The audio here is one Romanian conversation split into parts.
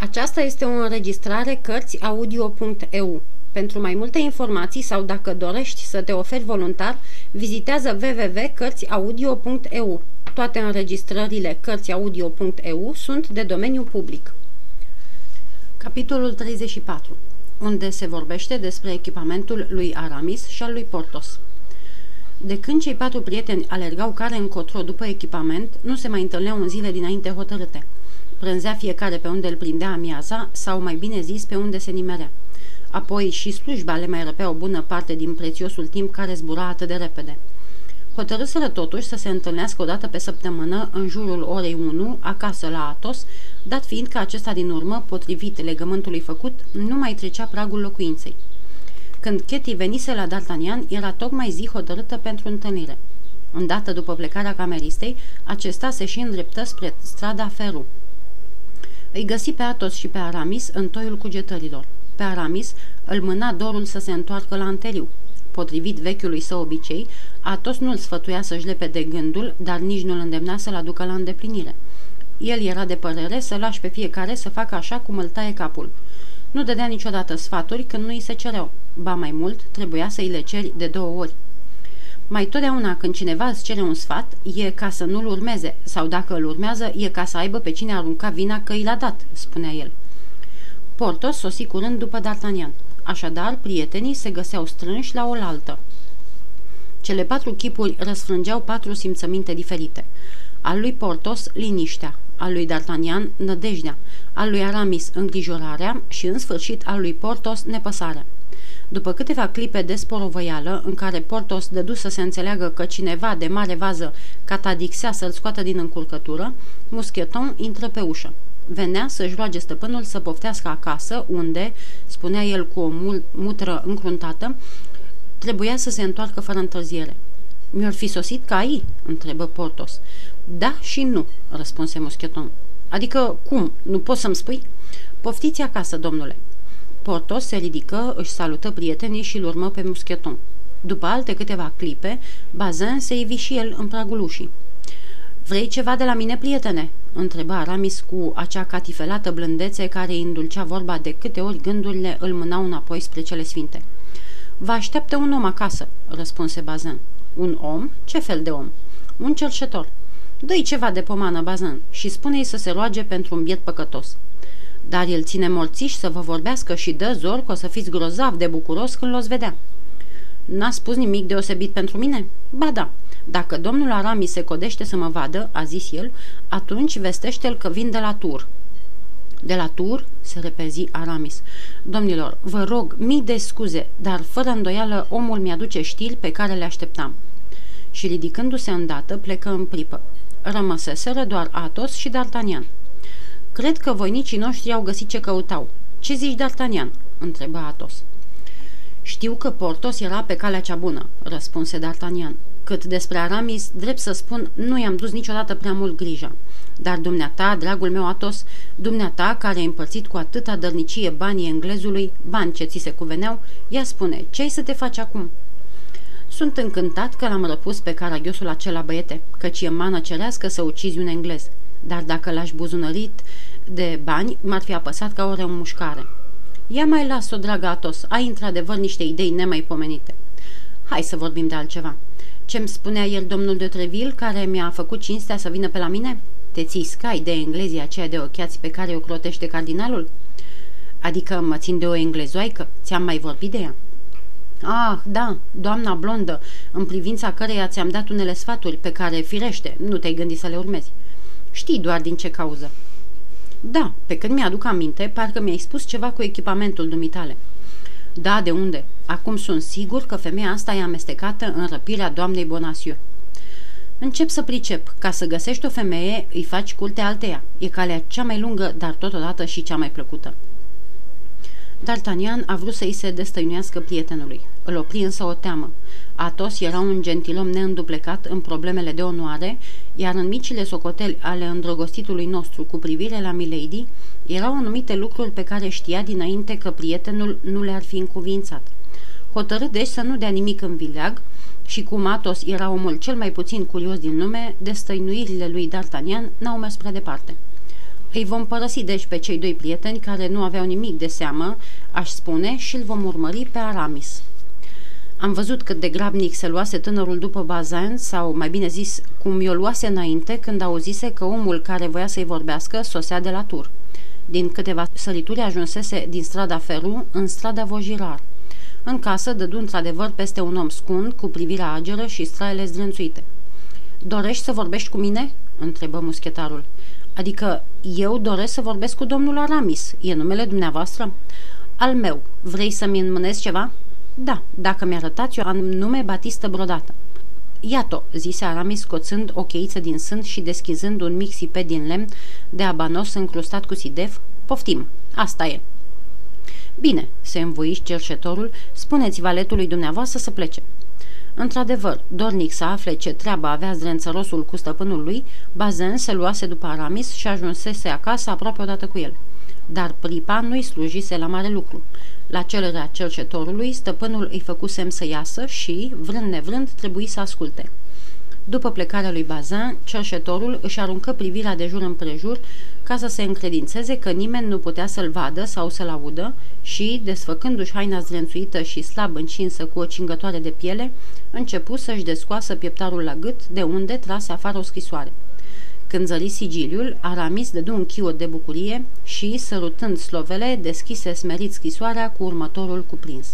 Aceasta este o înregistrare Cărțiaudio.eu. Pentru mai multe informații sau dacă dorești să te oferi voluntar, vizitează www.cărțiaudio.eu. Toate înregistrările Cărțiaudio.eu sunt de domeniu public. Capitolul 34 unde se vorbește despre echipamentul lui Aramis și al lui Portos. De când cei patru prieteni alergau care încotro după echipament, nu se mai întâlneau în zile dinainte hotărâte. Prânzea fiecare pe unde îl prindea amiaza sau, mai bine zis, pe unde se nimerea. Apoi și slujba le mai răpea o bună parte din prețiosul timp care zbura atât de repede. Hotărâsără totuși să se întâlnească o dată pe săptămână în jurul orei 1, acasă la Atos, dat fiind că acesta din urmă, potrivit legământului făcut, nu mai trecea pragul locuinței. Când Ketty venise la D'Artagnan, era tocmai zi hotărâtă pentru întâlnire. Îndată după plecarea cameristei, acesta se și îndreptă spre strada Feru. Îi găsi pe Atos și pe Aramis în toiul cugetărilor. Pe Aramis îl mâna dorul să se întoarcă la anteriu. Potrivit vechiului său obicei, Atos nu-l sfătuia să-și lepe de gândul, dar nici nu-l îndemna să-l aducă la îndeplinire. El era de părere să lași pe fiecare să facă așa cum îl taie capul. Nu dădea niciodată sfaturi când nu îi se cereau. Ba mai mult, trebuia să îi le ceri de două ori. Mai totdeauna când cineva îți cere un sfat, e ca să nu-l urmeze, sau dacă îl urmează, e ca să aibă pe cine arunca vina că i l-a dat, spunea el. Portos sosi curând după D'Artagnan. Așadar, prietenii se găseau strânși la oaltă. Cele patru chipuri răsfrângeau patru simțăminte diferite. Al lui Portos, liniștea, al lui D'Artagnan, nădejdea, al lui Aramis, îngrijorarea și, în sfârșit, al lui Portos, nepăsarea. După câteva clipe de sporovăială, în care Portos dădu să se înțeleagă că cineva de mare vază catadixea să-l scoată din încurcătură, Muscheton intră pe ușă. Venea să-și roage stăpânul să poftească acasă, unde, spunea el cu o mutră încruntată, trebuia să se întoarcă fără întârziere. Mi-ar fi sosit ca ei?" întrebă Portos. Da și nu," răspunse Muscheton. Adică cum? Nu poți să-mi spui?" Poftiți acasă, domnule." Portos se ridică, își salută prietenii și îl urmă pe Muscheton. După alte câteva clipe, Bazin se ivi și el în pragul ușii. Vrei ceva de la mine, prietene?" întreba Aramis cu acea catifelată blândețe care îi îndulcea vorba de câte ori gândurile îl mânau înapoi spre cele sfinte. Vă așteaptă un om acasă," răspunse Bazin. Un om? Ce fel de om?" Un cerșetor." Dă-i ceva de pomană, Bazin, și spune-i să se roage pentru un biet păcătos." Dar el ține morțiș să vă vorbească și dă zor că o să fiți grozav de bucuros când l-o vedea." N-a spus nimic deosebit pentru mine?" Ba da, dacă domnul Arami se codește să mă vadă," a zis el, atunci vestește-l că vin de la tur." De la tur?" se repezi Aramis. Domnilor, vă rog mii de scuze, dar fără îndoială omul mi-aduce știri pe care le așteptam." Și ridicându-se îndată, plecă în pripă. Rămăseseră doar Atos și D'Artagnan. Cred că voinicii noștri au găsit ce căutau. Ce zici, D'Artagnan?" întrebă Atos. Știu că Portos era pe calea cea bună," răspunse D'Artagnan. Cât despre Aramis, drept să spun, nu i-am dus niciodată prea mult grija. Dar dumneata, dragul meu Atos, dumneata, care ai împărțit cu atâta dărnicie banii englezului, bani ce ți se cuveneau, ea spune, ce ai să te faci acum?" Sunt încântat că l-am răpus pe caragiosul acela băiete, căci e mană cerească să ucizi un englez. Dar dacă l-aș buzunărit de bani, m-ar fi apăsat ca o remușcare. Ia mai las-o, dragă Atos, ai într-adevăr niște idei nemaipomenite. Hai să vorbim de altceva. Ce-mi spunea el domnul de Treville, care mi-a făcut cinstea să vină pe la mine? Te ții scai de englezia aceea de ochiați pe care o crotește cardinalul? Adică mă țin de o englezoaică? Ți-am mai vorbit de ea? Ah, da, doamna blondă, în privința căreia ți-am dat unele sfaturi pe care, firește, nu te-ai gândit să le urmezi. Știi doar din ce cauză. Da, pe când mi-aduc aminte, parcă mi-ai spus ceva cu echipamentul dumitale. Da, de unde? Acum sunt sigur că femeia asta e amestecată în răpirea doamnei Bonasiu. Încep să pricep. Ca să găsești o femeie, îi faci culte alteia. E calea cea mai lungă, dar totodată și cea mai plăcută. D'Artagnan a vrut să-i se destăinuiască prietenului. Îl opri însă o teamă. Atos era un gentilom neînduplecat în problemele de onoare, iar în micile socoteli ale îndrăgostitului nostru cu privire la Milady, erau anumite lucruri pe care știa dinainte că prietenul nu le-ar fi încuvințat. Hotărât deci să nu dea nimic în vileag și cum Atos era omul cel mai puțin curios din lume, destăinuirile lui D'Artagnan n-au mers prea departe. Îi vom părăsi deci pe cei doi prieteni care nu aveau nimic de seamă, aș spune, și îl vom urmări pe Aramis. Am văzut cât de grabnic se luase tânărul după Bazin, sau mai bine zis, cum i-o luase înainte când auzise că omul care voia să-i vorbească sosea de la tur. Din câteva sărituri ajunsese din strada Feru în strada Vojirar. În casă dădu într-adevăr peste un om scund, cu privirea ageră și straile zdrânțuite. Dorești să vorbești cu mine?" întrebă muschetarul. Adică eu doresc să vorbesc cu domnul Aramis. E numele dumneavoastră?" Al meu. Vrei să-mi înmânezi ceva?" Da, dacă mi-arătați, eu am nume Batistă Brodată." Iată, zise Aramis scoțând o cheiță din sân și deschizând un mic sipet din lemn de abanos încrustat cu sidef. Poftim, asta e. Bine, se învoi cerșetorul, spuneți valetului dumneavoastră să plece. Într-adevăr, dornic să afle ce treabă avea zdrențărosul cu stăpânul lui, Bazen se luase după Aramis și ajunsese acasă aproape odată cu el. Dar pripa nu-i slujise la mare lucru. La cererea cercetorului, stăpânul îi făcu semn să iasă și, vrând nevrând, trebuie să asculte. După plecarea lui Bazin, cerșetorul își aruncă privirea de jur împrejur ca să se încredințeze că nimeni nu putea să-l vadă sau să-l audă și, desfăcându-și haina zdrențuită și slab încinsă cu o cingătoare de piele, începu să-și descoasă pieptarul la gât, de unde trase afară o scrisoare. Când zări sigiliul, Aramis dădu un chiot de bucurie și, sărutând slovele, deschise smerit scrisoarea cu următorul cuprins.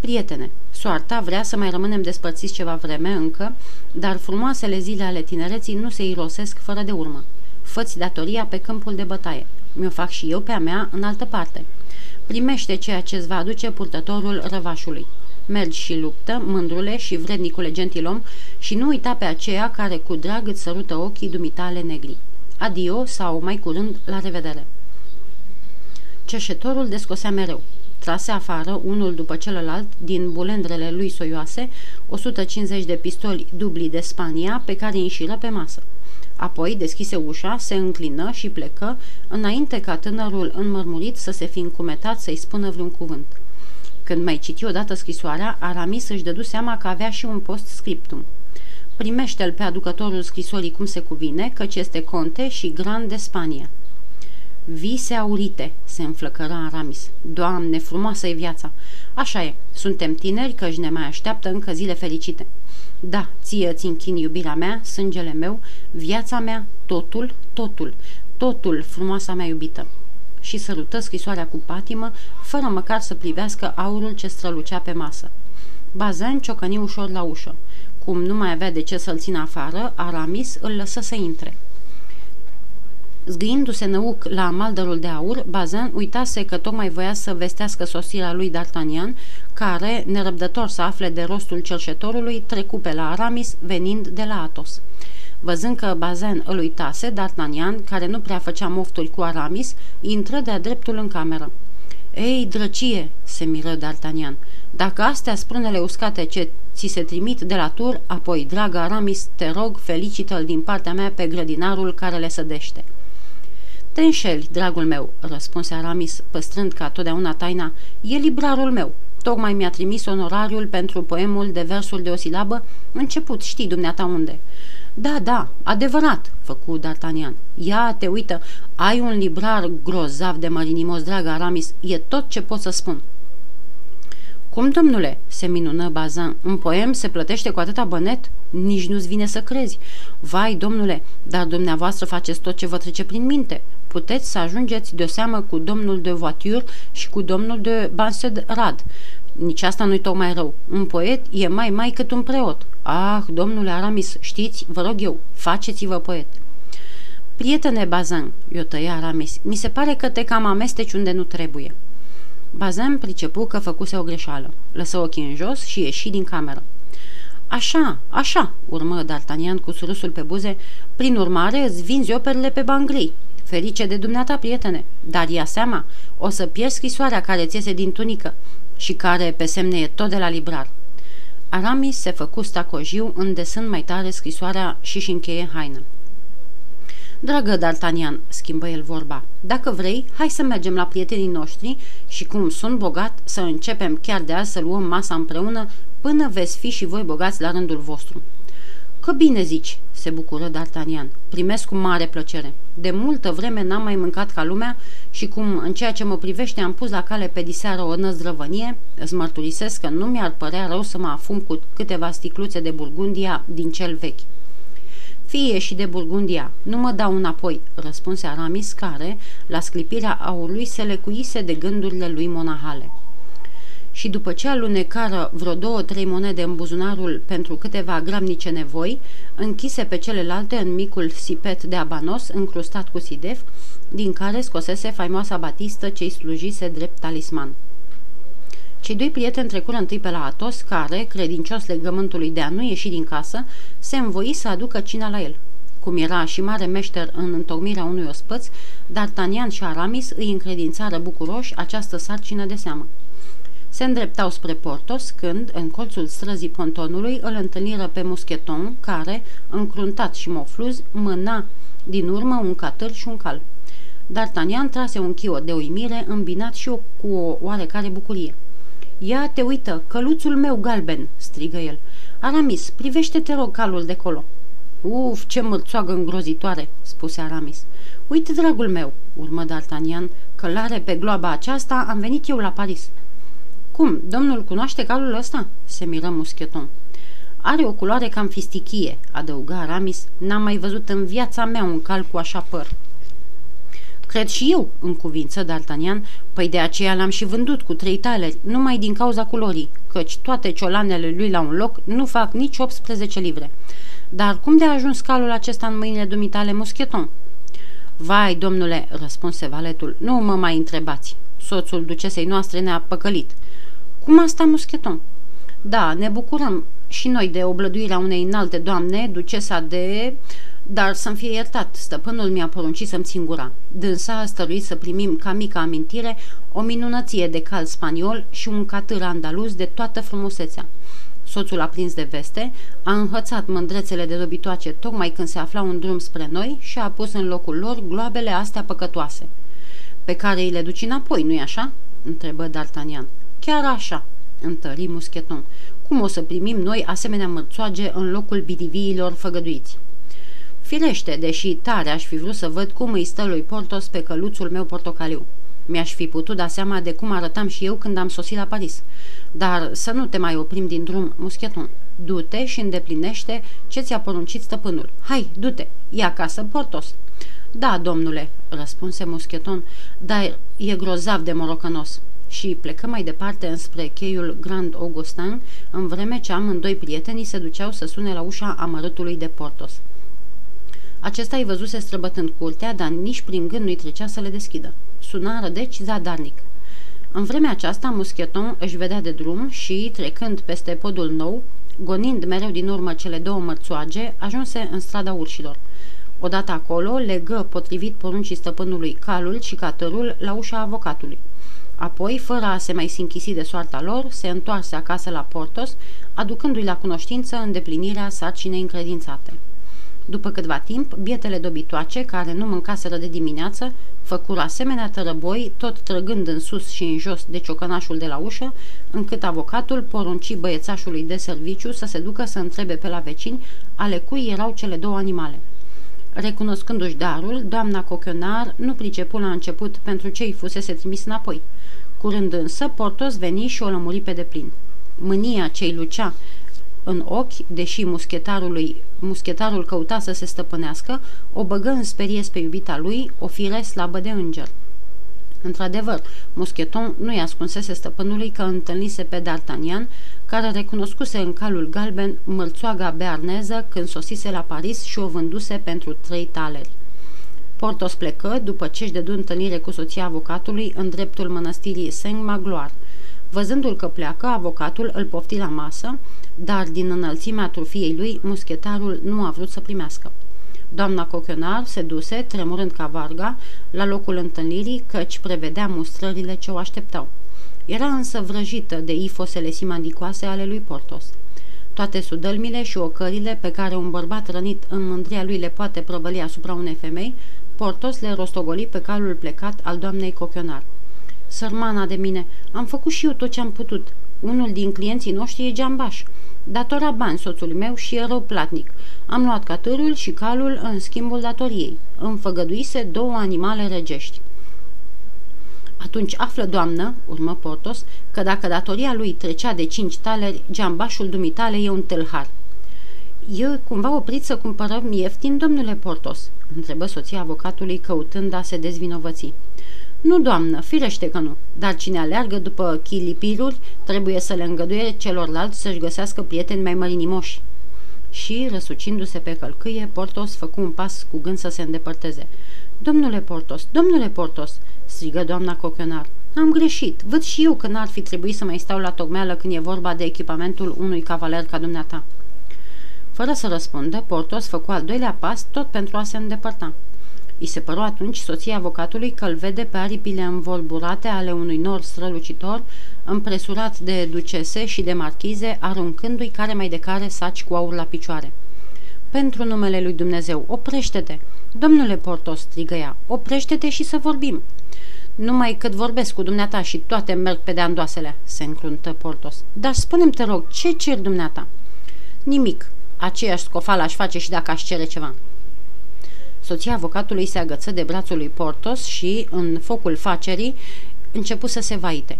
Prietene, soarta vrea să mai rămânem despărțiți ceva vreme încă, dar frumoasele zile ale tinereții nu se irosesc fără de urmă. Făți datoria pe câmpul de bătaie. Mi-o fac și eu pe a mea în altă parte. Primește ceea ce îți va aduce purtătorul răvașului. Mergi și luptă, mândrule și vrednicule gentilom, și nu uita pe aceea care cu drag îți sărută ochii dumitale negri. Adio sau, mai curând, la revedere. Ceșetorul descosea mereu. Trase afară, unul după celălalt, din bulendrele lui soioase, 150 de pistoli dubli de Spania pe care îi înșiră pe masă. Apoi deschise ușa, se înclină și plecă, înainte ca tânărul înmărmurit să se fi încumetat să-i spună vreun cuvânt. Când mai citi odată scrisoarea, Aramis își dădu seama că avea și un post scriptum. Primește-l pe aducătorul scrisorii cum se cuvine, căci este conte și grand de Spania. Vise aurite, se înflăcăra Aramis. Doamne, frumoasă e viața! Așa e, suntem tineri căci ne mai așteaptă încă zile fericite. Da, ție ți închin iubirea mea, sângele meu, viața mea, totul, totul, totul, frumoasa mea iubită și sărută scrisoarea cu patimă, fără măcar să privească aurul ce strălucea pe masă. Bazan ciocăni ușor la ușă. Cum nu mai avea de ce să-l țină afară, Aramis îl lăsă să intre. Zgâindu-se năuc la maldărul de aur, Bazan uitase că tocmai voia să vestească sosirea lui D'Artagnan, care, nerăbdător să afle de rostul cerșetorului, trecu pe la Aramis, venind de la Atos. Văzând că Bazen îl uitase, D'Artagnan, care nu prea făcea mofturi cu Aramis, intră de-a dreptul în cameră. Ei, drăcie!" se miră D'Artagnan. Dacă astea sprânele uscate ce ți se trimit de la tur, apoi, dragă Aramis, te rog, felicită-l din partea mea pe grădinarul care le sădește." Te înșeli, dragul meu," răspunse Aramis, păstrând ca totdeauna taina. E librarul meu. Tocmai mi-a trimis onorariul pentru poemul de versuri de o silabă, început, știi dumneata unde." Da, da, adevărat, făcu D'Artagnan. Ia, te uită, ai un librar grozav de mărinimos, dragă Aramis, e tot ce pot să spun. Cum, domnule?" se minună Bazan. Un poem se plătește cu atâta bănet? Nici nu-ți vine să crezi. Vai, domnule, dar dumneavoastră faceți tot ce vă trece prin minte. Puteți să ajungeți de seamă cu domnul de voiture și cu domnul de Bansed Rad. Nici asta nu-i tocmai rău. Un poet e mai mai cât un preot. Ah, domnule Aramis, știți, vă rog eu, faceți-vă poet. Prietene Bazan, i-o tăia Aramis, mi se pare că te cam amesteci unde nu trebuie. Bazan pricepu că făcuse o greșeală. Lăsă ochii în jos și ieși din cameră. Așa, așa, urmă D'Artagnan cu surâsul pe buze, prin urmare îți vinzi operele pe bangrii. Ferice de dumneata, prietene, dar ia seama, o să pierzi scrisoarea care ți iese din tunică și care pe semne e tot de la librar. Aramis se făcu stacojiu îndesând mai tare scrisoarea și-și încheie haină. Dragă D'Artagnan, schimbă el vorba, dacă vrei, hai să mergem la prietenii noștri și cum sunt bogat, să începem chiar de azi să luăm masa împreună până veți fi și voi bogați la rândul vostru. Că bine zici, se bucură D'Artagnan. Primesc cu mare plăcere. De multă vreme n-am mai mâncat ca lumea și cum în ceea ce mă privește am pus la cale pe diseară o năzdrăvănie, îți mărturisesc că nu mi-ar părea rău să mă afum cu câteva sticluțe de Burgundia din cel vechi. Fie și de Burgundia, nu mă dau înapoi, răspunse Aramis, care, la sclipirea aurului, se lecuise de gândurile lui monahale și după ce alunecară vreo două-trei monede în buzunarul pentru câteva gramnice nevoi, închise pe celelalte în micul sipet de abanos încrustat cu sidef, din care scosese faimoasa batistă ce-i slujise drept talisman. Cei doi prieteni trecură întâi pe la Atos, care, credincios legământului de a nu ieși din casă, se învoi să aducă cina la el. Cum era și mare meșter în întocmirea unui ospăț, D'Artagnan și Aramis îi încredințară bucuroși această sarcină de seamă. Se îndreptau spre Portos când, în colțul străzii pontonului, îl întâlniră pe muscheton care, încruntat și mofluz, mâna din urmă un catâr și un cal. D'Artagnan trase un chiot de uimire, îmbinat și o, cu o oarecare bucurie. Ia te uită, căluțul meu galben!" strigă el. Aramis, privește te rog calul de colo." Uf, ce mărțoagă îngrozitoare!" spuse Aramis. Uite, dragul meu!" urmă D'Artagnan, călare pe gloaba aceasta am venit eu la Paris." Cum, domnul cunoaște calul ăsta?" se miră muscheton. Are o culoare cam fistichie," adăugă Aramis. N-am mai văzut în viața mea un cal cu așa păr." Cred și eu, în cuvință D'Artagnan, păi de aceea l-am și vândut cu trei taleri, numai din cauza culorii, căci toate ciolanele lui la un loc nu fac nici 18 livre. Dar cum de a ajuns calul acesta în mâinile dumitale, muscheton? Vai, domnule, răspunse valetul, nu mă mai întrebați. Soțul ducesei noastre ne-a păcălit. Cum asta, muscheton? Da, ne bucurăm și noi de oblăduirea unei înalte doamne, ducesa de... Dar să-mi fie iertat, stăpânul mi-a poruncit să-mi țin gura. Dânsa a stăruit să primim ca mică amintire o minunăție de cal spaniol și un catâr andaluz de toată frumusețea. Soțul a prins de veste, a înhățat mândrețele de dobitoace tocmai când se aflau în drum spre noi și a pus în locul lor gloabele astea păcătoase. Pe care îi le duci înapoi, nu-i așa?" întrebă D'Artagnan. Chiar așa, întări muscheton. Cum o să primim noi asemenea mărțoage în locul bidiviilor făgăduiți? Firește, deși tare aș fi vrut să văd cum îi stă lui Portos pe căluțul meu portocaliu. Mi-aș fi putut da seama de cum arătam și eu când am sosit la Paris. Dar să nu te mai oprim din drum, muscheton. Du-te și îndeplinește ce ți-a poruncit stăpânul. Hai, du-te, ia acasă, Portos. Da, domnule, răspunse muscheton, dar e grozav de morocănos și plecă mai departe înspre cheiul Grand Augustin, în vreme ce amândoi prietenii se duceau să sune la ușa amărâtului de Portos. Acesta îi văzuse străbătând curtea, dar nici prin gând nu-i trecea să le deschidă. Sunară deci zadarnic. În vremea aceasta, Muscheton își vedea de drum și, trecând peste podul nou, gonind mereu din urmă cele două mărțoage, ajunse în strada urșilor. Odată acolo, legă, potrivit poruncii stăpânului, calul și catărul la ușa avocatului. Apoi, fără a se mai sinchisi de soarta lor, se întoarse acasă la Portos, aducându-i la cunoștință îndeplinirea sarcinei încredințate. După câtva timp, bietele dobitoace, care nu mâncaseră de dimineață, făcură asemenea tărăboi, tot trăgând în sus și în jos de ciocănașul de la ușă, încât avocatul porunci băiețașului de serviciu să se ducă să întrebe pe la vecini ale cui erau cele două animale. Recunoscându-și darul, doamna Cochionar nu pricepu la început pentru ce îi fusese trimis înapoi – Curând însă, Portos veni și o lămuri pe deplin. Mânia ce-i lucea în ochi, deși muschetarului, muschetarul căuta să se stăpânească, o băgă în sperie pe iubita lui, o fire slabă de înger. Într-adevăr, muscheton nu-i ascunsese stăpânului că întâlnise pe D'Artagnan, care recunoscuse în calul galben mărțoaga bearneză când sosise la Paris și o vânduse pentru trei taleri. Portos plecă, după ce își dădu întâlnire cu soția avocatului în dreptul mănăstirii Saint-Magloire. Văzându-l că pleacă, avocatul îl pofti la masă, dar din înălțimea trufiei lui, muschetarul nu a vrut să primească. Doamna Cochenar se duse, tremurând ca varga, la locul întâlnirii, căci prevedea mustrările ce o așteptau. Era însă vrăjită de ifosele simandicoase ale lui Portos. Toate sudălmile și ocările pe care un bărbat rănit în mândria lui le poate prăvăli asupra unei femei Portos le rostogoli pe calul plecat al doamnei Cochionar. Sărmana de mine, am făcut și eu tot ce am putut. Unul din clienții noștri e geambaș. Datora bani soțului meu și e rău platnic. Am luat catârul și calul în schimbul datoriei. Îmi făgăduise două animale regești. Atunci află, doamnă, urmă Portos, că dacă datoria lui trecea de cinci taleri, geambașul dumitale e un tâlhar. Eu cumva oprit să cumpărăm ieftin, domnule Portos?" întrebă soția avocatului căutând a se dezvinovăți. Nu, doamnă, firește că nu, dar cine aleargă după chilipiruri trebuie să le îngăduie celorlalți să-și găsească prieteni mai mărinimoși. Și, răsucindu-se pe călcâie, Portos făcu un pas cu gând să se îndepărteze. Domnule Portos, domnule Portos!" strigă doamna Cochenar. Am greșit. Văd și eu că n-ar fi trebuit să mai stau la tocmeală când e vorba de echipamentul unui cavaler ca dumneata. Fără să răspundă, Portos făcu al doilea pas tot pentru a se îndepărta. I se păru atunci soția avocatului că îl vede pe aripile învolburate ale unui nor strălucitor, împresurat de ducese și de marchize, aruncându-i care mai de care saci cu aur la picioare. Pentru numele lui Dumnezeu, oprește-te! Domnule Portos, strigă ea, oprește-te și să vorbim! Numai cât vorbesc cu dumneata și toate merg pe de-andoasele, se încruntă Portos. Dar spune-mi, te rog, ce cer dumneata? Nimic. Aceeași scofală aș face și dacă aș cere ceva. Soția avocatului se agăță de brațul lui Portos și, în focul facerii, începu să se vaite.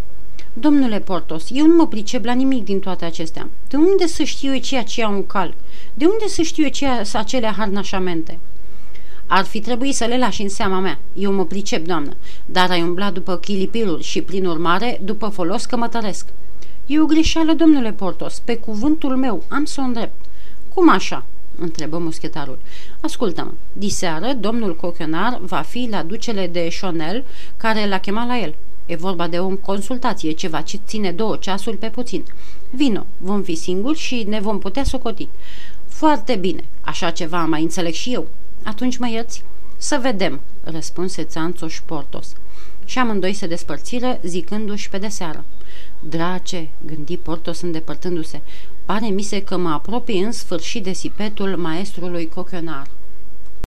Domnule Portos, eu nu mă pricep la nimic din toate acestea. De unde să știu eu ceea ce un cal? De unde să știu eu ceea acele harnașamente? Ar fi trebuit să le lași în seama mea. Eu mă pricep, doamnă, dar ai umblat după chilipirul și, prin urmare, după folos că mă tăresc. E o greșeală, domnule Portos, pe cuvântul meu, am să o îndrept. Cum așa? întrebă muschetarul. Ascultă-mă, diseară domnul Cochenar va fi la ducele de Chonel care l-a chemat la el. E vorba de o consultație, ceva ce ține două ceasuri pe puțin. Vino, vom fi singuri și ne vom putea socoti. Foarte bine, așa ceva mai înțeleg și eu. Atunci mă ierți? Să vedem, răspunse Țanțoș Portos. Și amândoi se despărțiră, zicându-și pe de seară. Drace, gândi Portos îndepărtându-se, pare mi se că mă apropii în sfârșit de sipetul maestrului Cochenar.